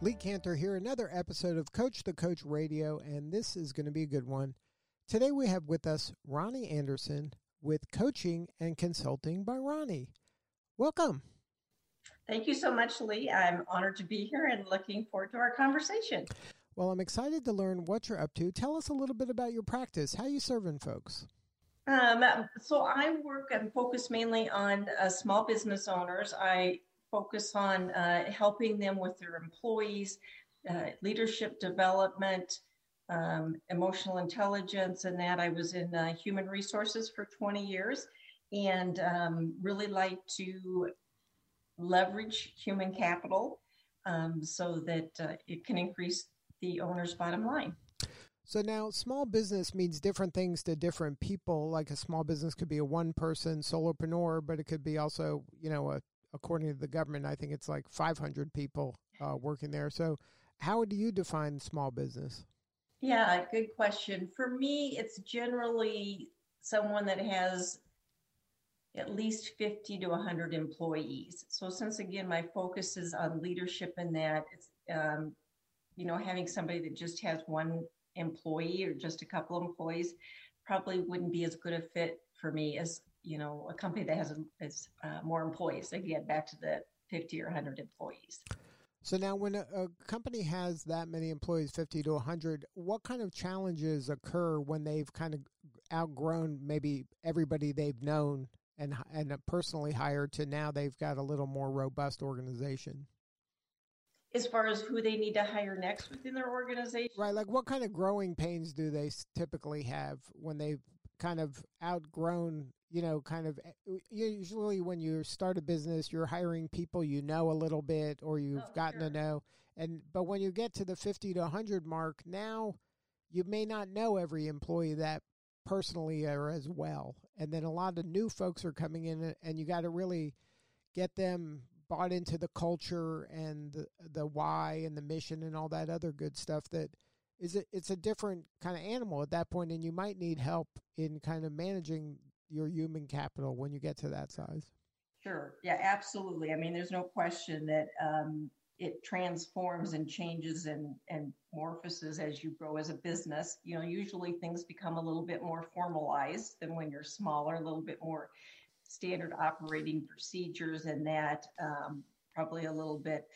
Lee Kantor here, another episode of Coach the Coach Radio, and this is going to be a good one. Today we have with us Ronee Anderson with Coaching and Consulting by Ronee. Welcome. Thank you so much, Lee. I'm honored to be here and looking forward to our conversation. Well, I'm excited to learn what you're up to. Tell us a little bit about your practice. How you serving folks? Um, so I work and focus mainly on uh, small business owners. I focus on uh, helping them with their employees, uh, leadership development, um, emotional intelligence, and that. I was in uh, human resources for 20 years and um, really like to leverage human capital um, so that uh, it can increase the owner's bottom line. So now small business means different things to different people. Like a small business could be a one person solopreneur, but it could be also, you know, a according to the government, I think it's like 500 people uh, working there. So, how do you define small business? Yeah, good question. For me, it's generally someone that has at least 50 to 100 employees. So, since again, my focus is on leadership and that, it's, um, you know, having somebody that just has one employee or just a couple of employees probably wouldn't be as good a fit for me as you know a company that has, has uh, more employees they get back to the 50 or 100 employees. So now when a, a, company has that many employees 50 to 100 what kind of challenges occur when they've kind of outgrown maybe everybody they've known and and personally hired to now they've got a little more robust organization? As far as who they need to hire next within their organization? Right like what kind of growing pains do they typically have when they've kind of outgrown you know, kind of eh, usually when you start a business, you're hiring people you know a little bit or you've oh, gotten sure. to know. And but when you get to the 50 to 100 mark, now you may not know every employee that personally or as well. And then a lot of new folks are coming in and you got to really get them bought into the culture and the, the why and the mission and all that other good stuff that is it it's a different kind of animal at that point and you might need help in kind of managing your human capital when you get to that size. Sure. Yeah, absolutely. I mean, there's no question that um, it transforms and changes and, and morphoses as you grow as a business. You know, usually things become a little bit more formalized than when you're smaller, a little bit more standard operating procedures and that, um, probably a little bit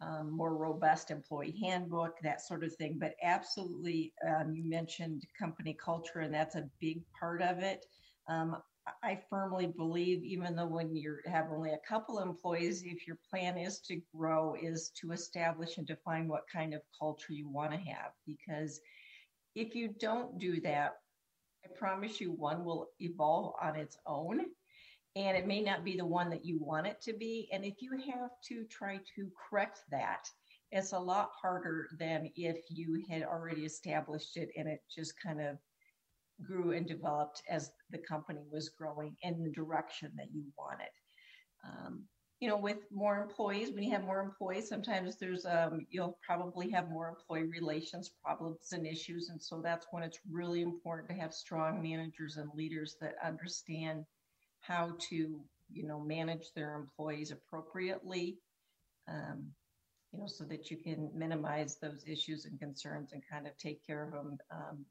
um, more robust employee handbook, that sort of thing. But absolutely, um, you mentioned company culture, and that's a big part of it. Um, I firmly believe, even though when you have only a couple employees, if your plan is to grow, is to establish and define what kind of culture you want to have. Because if you don't do that, I promise you, one will evolve on its own and it may not be the one that you want it to be. And if you have to try to correct that, it's a lot harder than if you had already established it and it just kind of grew and developed as the company was growing in the direction that you wanted. Um, you know, with more employees, when you have more employees, sometimes there's um, you'll probably have more employee relations problems and issues, and so that's when it's really important to have strong managers and leaders that understand how to you know manage their employees appropriately. Um, you know, so that you can minimize those issues and concerns and kind of take care of them um,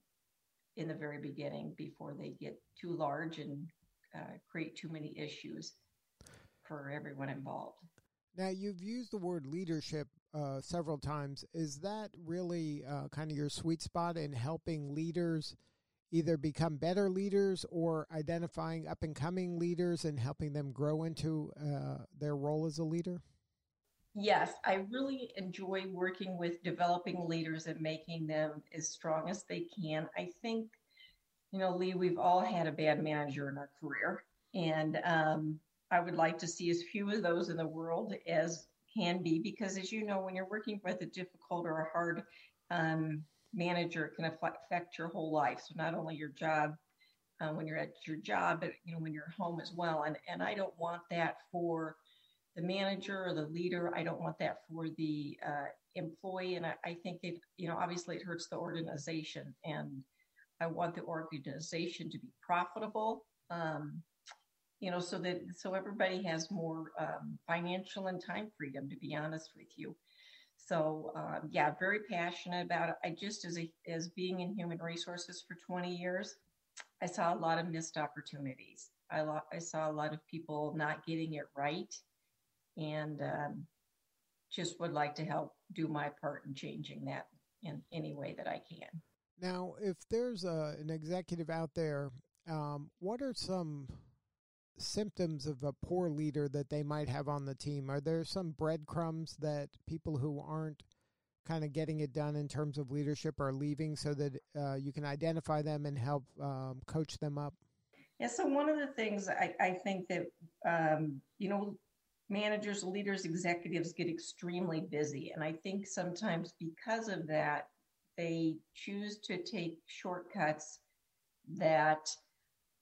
in the very beginning before they get too large and uh, create too many issues for everyone involved. Now, you've used the word leadership uh, several times. Is that really uh, kind of your sweet spot in helping leaders either become better leaders or identifying up and coming leaders and helping them grow into uh, their role as a leader? Yes, I really enjoy working with developing leaders and making them as strong as they can. I think, you know, Lee, we've all had a bad manager in our career. And um, I would like to see as few of those in the world as can be because, as you know, when you're working with a difficult or a hard um, manager, it can affect your whole life. So not only your job uh, when you're at your job, but you know when you're home as well. And and I don't want that for the manager or the leader. I don't want that for the uh, employee. And I, I think it, you know, obviously it hurts the organization. And I want the organization to be profitable. Um, you know, so that so everybody has more um, financial and time freedom. To be honest with you, so um, yeah, very passionate about it. I just as a, as being in human resources for 20 years, I saw a lot of missed opportunities. I, lo- I saw a lot of people not getting it right, and um, just would like to help do my part in changing that in any way that I can. Now, if there's a, an executive out there, um, what are some symptoms of a poor leader that they might have on the team? Are there some breadcrumbs that people who aren't kind of getting it done in terms of leadership are leaving so that uh, you can identify them and help um, coach them up? Yeah, so one of the things I, I think that, um, you know, managers, leaders, executives get extremely busy. And I think sometimes because of that, they choose to take shortcuts that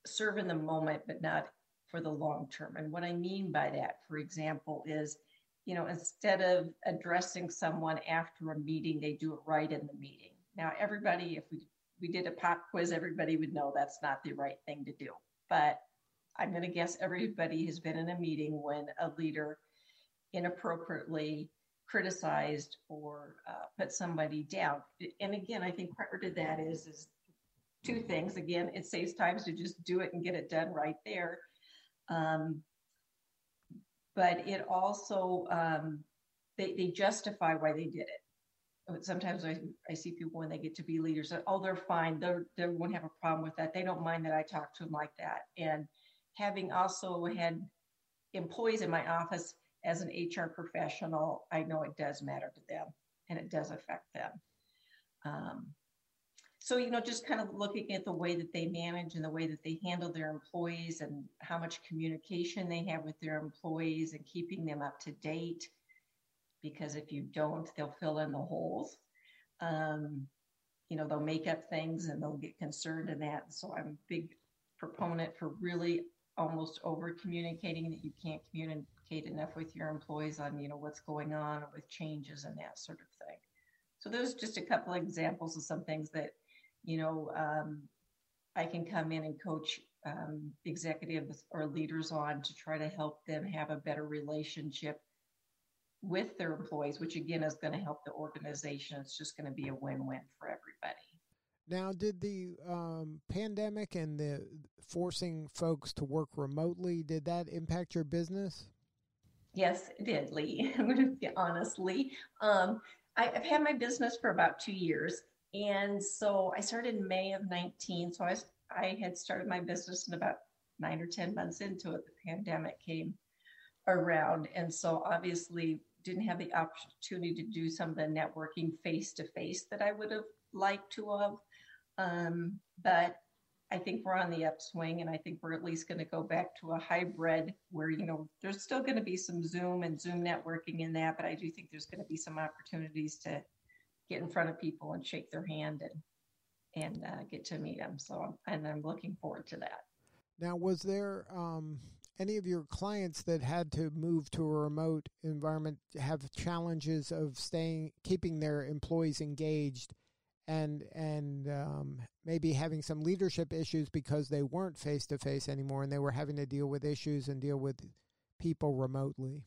serve in the moment, but not for the long term. And what I mean by that, for example, is, you know, instead of addressing someone after a meeting, they do it right in the meeting. Now, everybody, if we we did a pop quiz, everybody would know that's not the right thing to do. But I'm going to guess everybody has been in a meeting when a leader inappropriately criticized or uh, put somebody down. And again, I think part of that is is two things. Again, it saves times to just do it and get it done right there. Um, but it also, um, they, they justify why they did it. Sometimes I, I see people when they get to be leaders, that, oh, they're fine. They're, they won't have a problem with that. They don't mind that I talk to them like that. And having also had employees in my office as an HR professional, I know it does matter to them and it does affect them. Um, so you know just kind of looking at the way that they manage and the way that they handle their employees and how much communication they have with their employees and keeping them up to date because if you don't they'll fill in the holes um, you know they'll make up things and they'll get concerned in that so i'm a big proponent for really almost over communicating that you can't communicate enough with your employees on you know what's going on with changes and that sort of thing so those just a couple of examples of some things that you know, um, I can come in and coach um, executives or leaders on to try to help them have a better relationship with their employees, which again is going to help the organization. It's just going to be a win win for everybody. Now, did the um, pandemic and the forcing folks to work remotely did that impact your business? Yes, it did, Lee. I'm going to be honestly. Um, I, I've had my business for about two years, and so I started in May of 19. So I, I had started my business in about nine or 10 months into it. The pandemic came around. And so obviously didn't have the opportunity to do some of the networking face to face that I would have liked to have. Um, but I think we're on the upswing, and I think we're at least going to go back to a hybrid where you know there's still going to be some Zoom and Zoom networking in that, but I do think there's going to be some opportunities to get in front of people and shake their hand and and uh, get to meet them. So and I'm looking forward to that. Now, was there um, any of your clients that had to move to a remote environment have challenges of staying, keeping their employees engaged, and and um, maybe having some leadership issues because they weren't face to face anymore, and they were having to deal with issues and deal with people remotely?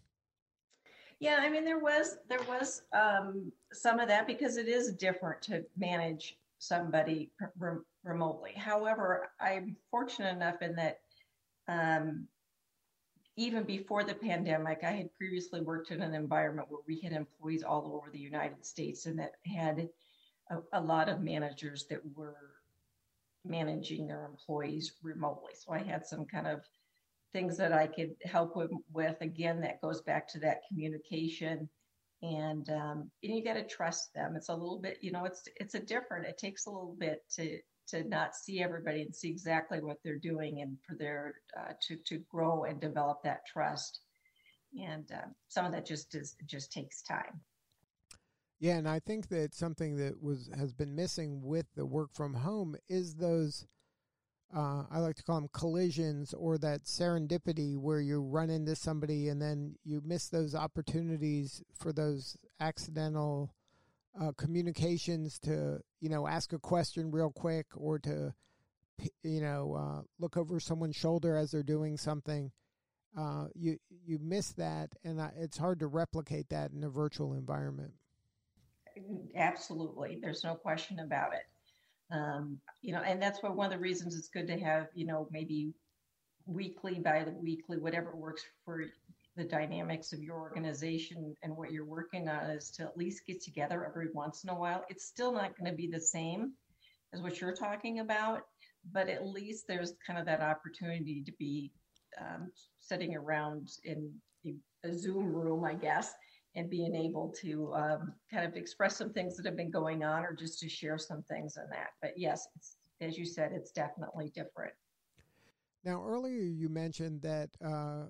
Yeah, I mean there was there was um, some of that because it is different to manage somebody re- remotely. However, I'm fortunate enough in that um, even before the pandemic, I had previously worked in an environment where we had employees all over the United States and that had a, a lot of managers that were managing their employees remotely. So I had some kind of things that I could help with, with. Again, that goes back to that communication, and um, and you got to trust them. It's a little bit, you know, it's it's a different. It takes a little bit to to not see everybody and see exactly what they're doing, and for their uh, to to grow and develop that trust. and uh, some of that just is just takes time. Yeah, and I think that something that was has been missing with the work from home is those uh, I like to call them collisions or that serendipity where you run into somebody and then you miss those opportunities for those accidental uh, communications to you know ask a question real quick or to you know uh, look over someone's shoulder as they're doing something. Uh, you you miss that, and it's hard to replicate that in a virtual environment. Absolutely, there's no question about it. Um, you know, and that's why one of the reasons it's good to have, you know, maybe weekly, by the weekly, whatever works for the dynamics of your organization and what you're working on is to at least get together every once in a while. It's still not going to be the same as what you're talking about, but at least there's kind of that opportunity to be um, sitting around in a Zoom room, I guess, and being able to um, kind of express some things that have been going on or just to share some things in that. But yes, as you said, it's definitely different. Now, earlier you mentioned that uh,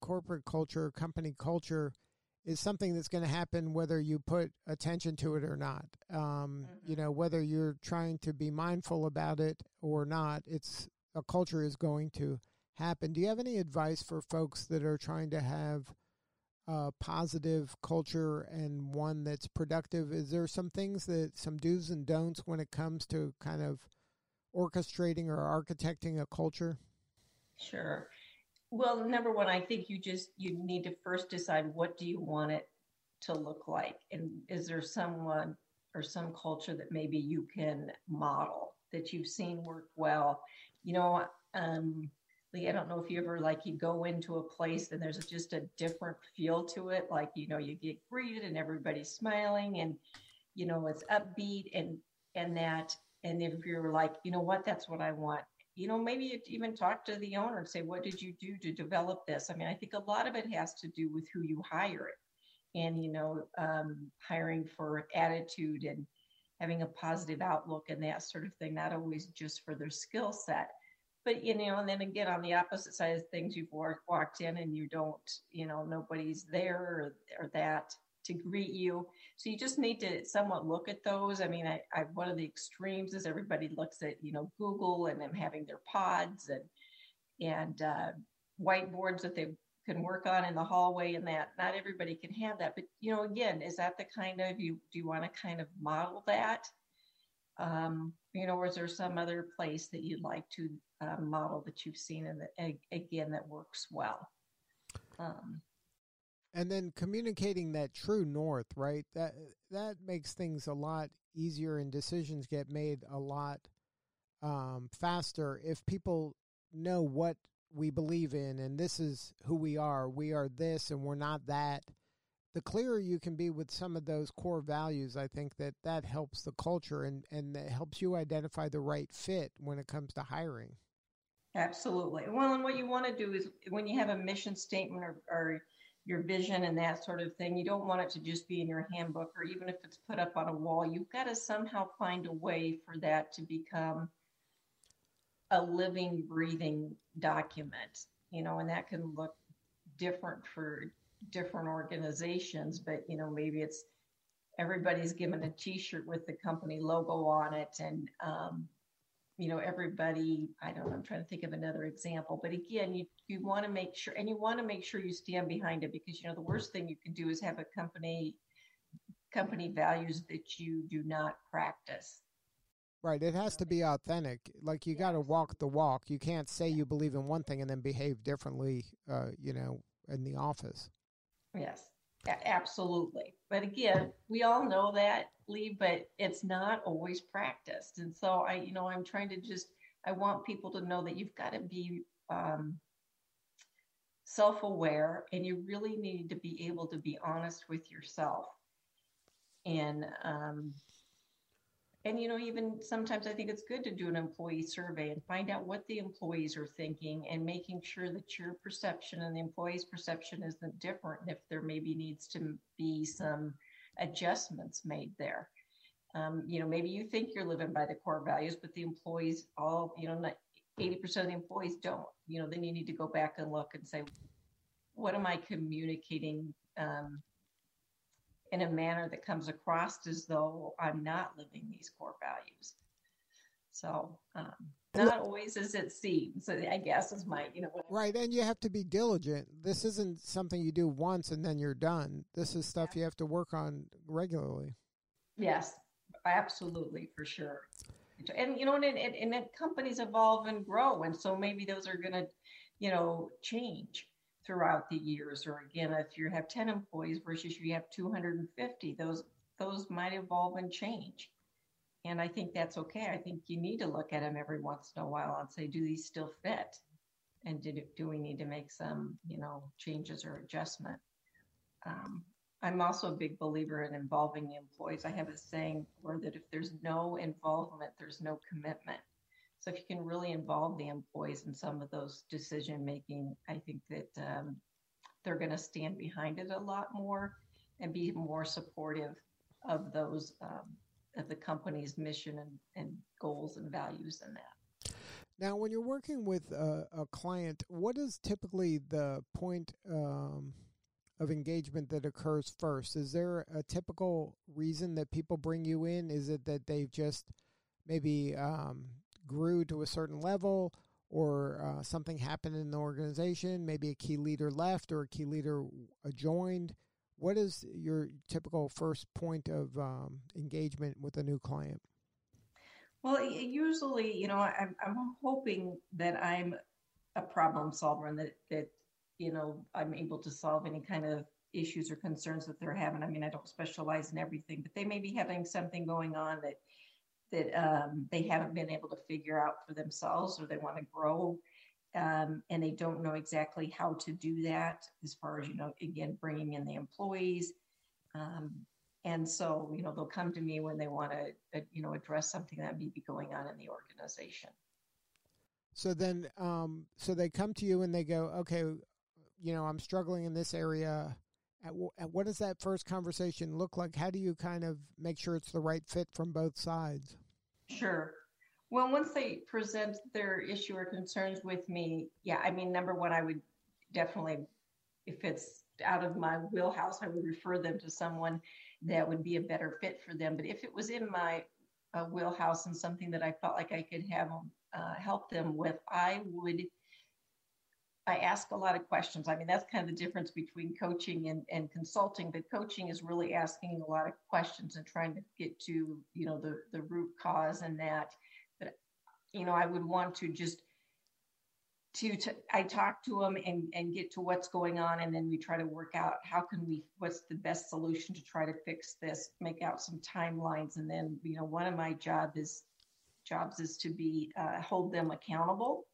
corporate culture, company culture, is something that's going to happen whether you put attention to it or not. Um, mm-hmm. You know, whether you're trying to be mindful about it or not, it's a culture is going to happen. Do you have any advice for folks that are trying to have uh, positive culture and one that's productive? Is there some things that some do's and don'ts when it comes to kind of orchestrating or architecting a culture? Sure. Well, number one, I think you just you need to first decide what do you want it to look like, and is there someone or some culture that maybe you can model that you've seen work well? You know, um, Lee, I don't know if you ever like you go into a place and there's just a different feel to it. Like, you know, you get greeted and everybody's smiling and, you know, it's upbeat and, and that, and if you're like, you know what, that's what I want, you know, maybe even talk to the owner and say, what did you do to develop this? I mean, I think a lot of it has to do with who you hire it and, you know, um, hiring for attitude and having a positive outlook and that sort of thing, not always just for their skill set but you know and then again on the opposite side of things you've walked, walked in and you don't you know nobody's there or, or that to greet you. So you just need to somewhat look at those. I mean I, I one of the extremes is everybody looks at you know google and them having their pods and and uh, whiteboards that they can work on in the hallway and that. Not everybody can have that but you know again is that the kind of you do you want to kind of model that? Um, you know, or is there some other place that you'd like to uh, model that you've seen and that again that works well? Um, and then communicating that true north, right? That that makes things a lot easier, and decisions get made a lot um, faster if people know what we believe in, and this is who we are. We are this, and we're not that the clearer you can be with some of those core values, I think that that helps the culture and and that helps you identify the right fit when it comes to hiring. Absolutely. Well, and what you want to do is when you have a mission statement or, or your vision and that sort of thing, you don't want it to just be in your handbook or even if it's put up on a wall. You've got to somehow find a way for that to become a living, breathing document, you know, and that can look different for different organizations, but you know, maybe it's everybody's given a T-shirt with the company logo on it, and um, you know, everybody. I don't know. I'm trying to think of another example, but again, you you want to make sure, and you want to make sure you stand behind it because you know the worst thing you can do is have a company company values that you do not practice. Right. It has to be authentic. Like you got to walk the walk. You can't say you believe in one thing and then behave differently. Uh, you know, in the office. Yes, absolutely. But again, we all know that, Lee, but it's not always practiced. And so I, you know, I'm trying to just, I want people to know that you've got to be um, self aware and you really need to be able to be honest with yourself. And um, and you know even sometimes i think it's good to do an employee survey and find out what the employees are thinking and making sure that your perception and the employee's perception isn't different if there maybe needs to be some adjustments made there. Um, you know maybe you think you're living by the core values but the employees all you know 80% of the employees don't. You know then you need to go back and look and say what am I communicating um, in a manner that comes across as though I'm not living these core values. So um, not always as it seems. I guess is my you know right. And you have to be diligent. This isn't something you do once and then you're done. This is stuff you have to work on regularly. Yes, absolutely for sure. And you know, and, and, and companies evolve and grow, and so maybe those are going to, you know, change throughout the years. Or again, if you have ten employees versus you have two hundred and fifty, those those might evolve and change. And I think that's okay. I think you need to look at them every once in a while and say, do these still fit? And did do we need to make some, you know, changes or adjustment? Um, I'm also a big believer in involving the employees. I have a saying where that if there's no involvement, there's no commitment. So if you can really involve the employees in some of those decision making, I think that um, they're going to stand behind it a lot more and be more supportive of those um, of the company's mission and, and goals and values in that. Now, when you're working with a, a client, what is typically the point um, of engagement that occurs first? Is there a typical reason that people bring you in? Is it that they've just maybe um, grew to a certain level, or uh, something happened in the organization? Maybe a key leader left, or a key leader joined. What is your typical first point of um, engagement with a new client? Well, usually, you know, I'm, I'm hoping that I'm a problem solver and that, that, you know, I'm able to solve any kind of issues or concerns that they're having. I mean, I don't specialize in everything, but they may be having something going on that that um, they haven't been able to figure out for themselves or they want to grow um, and they don't know exactly how to do that as far as you know again bringing in the employees. Um, and so you know they'll come to me when they want to uh, you know address something that may be going on in the organization. So then um, so they come to you and they go okay you know i'm struggling in this area. At, at what does that first conversation look like? How do you kind of make sure it's the right fit from both sides sure well, once they present their issue or concerns with me, yeah, I mean, number one, I would definitely, if it's out of my wheelhouse, I would refer them to someone that would be a better fit for them. But if it was in my uh, wheelhouse and something that I felt like I could have uh, help them with, I would. I ask a lot of questions. I mean, that's kind of the difference between coaching and, and consulting. But coaching is really asking a lot of questions and trying to get to, you know, the, the root cause and that But, you know, I would want to just to, to I talk to them and, and get to what's going on. And then we try to work out how can we, what's the best solution to try to fix this, make out some timelines. And then, you know, one of my job is jobs is to be, uh, hold them accountable.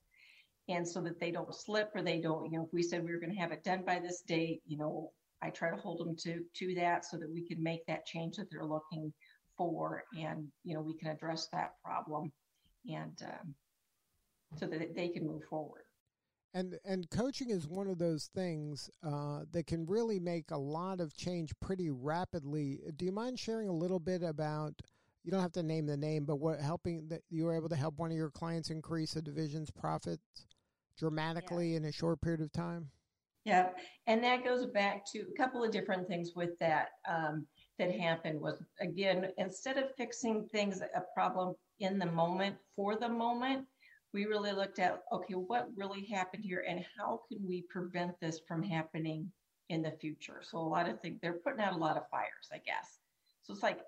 And so that they don't slip or they don't, you know, if we said we were going to have it done by this date, you know, I try to hold them to, to that so that we can make that change that they're looking for. And, you know, we can address that problem and um, so that they can move forward. And and coaching is one of those things uh, that can really make a lot of change pretty rapidly. Do you mind sharing a little bit about? You don't have to name the name, but what helping that you were able to help one of your clients increase a division's profits dramatically yeah. in a short period of time. Yeah, and that goes back to a couple of different things with that um, that happened. Was again instead of fixing things a problem in the moment for the moment, we really looked at okay, what really happened here and how can we prevent this from happening in the future? So a lot of things they're putting out a lot of fires, I guess. So it's like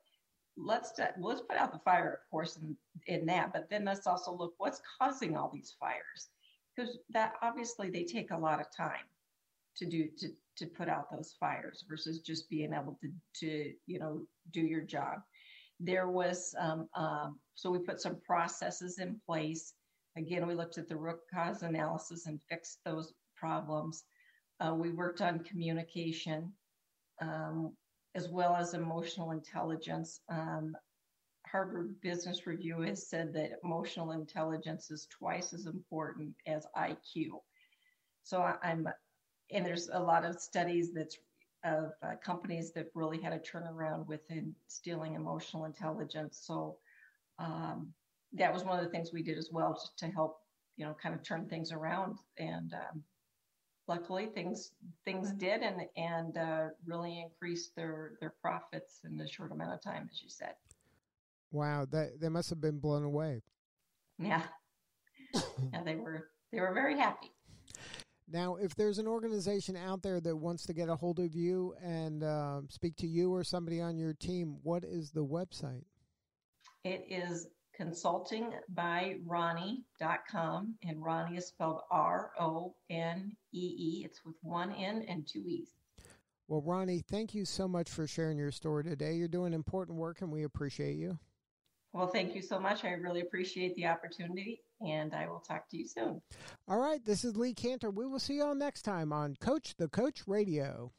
let's let's put out the fire, of course, in, in that, but then let's also look what's causing all these fires because that obviously they take a lot of time to do to to put out those fires versus just being able to to you know do your job there was, um, um, so we put some processes in place. Again, we looked at the root cause analysis and fixed those problems. Uh, we worked on communication um, as well as emotional intelligence. Harvard Business Review has said that emotional intelligence is twice as important as IQ. So I'm, and there's a lot of studies that's of uh, companies that really had a turnaround with instilling emotional intelligence. So um, that was one of the things we did as well to help, you know, kind of turn things around and um, luckily things things did and and uh, really increased their their profits in a short amount of time, as you said. Wow, that they must have been blown away. Yeah, yeah, they were they were very happy. Now, if there's an organization out there that wants to get a hold of you and uh, speak to you or somebody on your team, what is the website? It is consultingbyronee.com, and Ronee is spelled R O N E E. It's with one N and two E's. Well, Ronee, thank you so much for sharing your story today. You're doing important work, and we appreciate you. Well, thank you so much. I really appreciate the opportunity, and I will talk to you soon. All right, this is Lee Kantor. We will see you all next time on Coach the Coach Radio.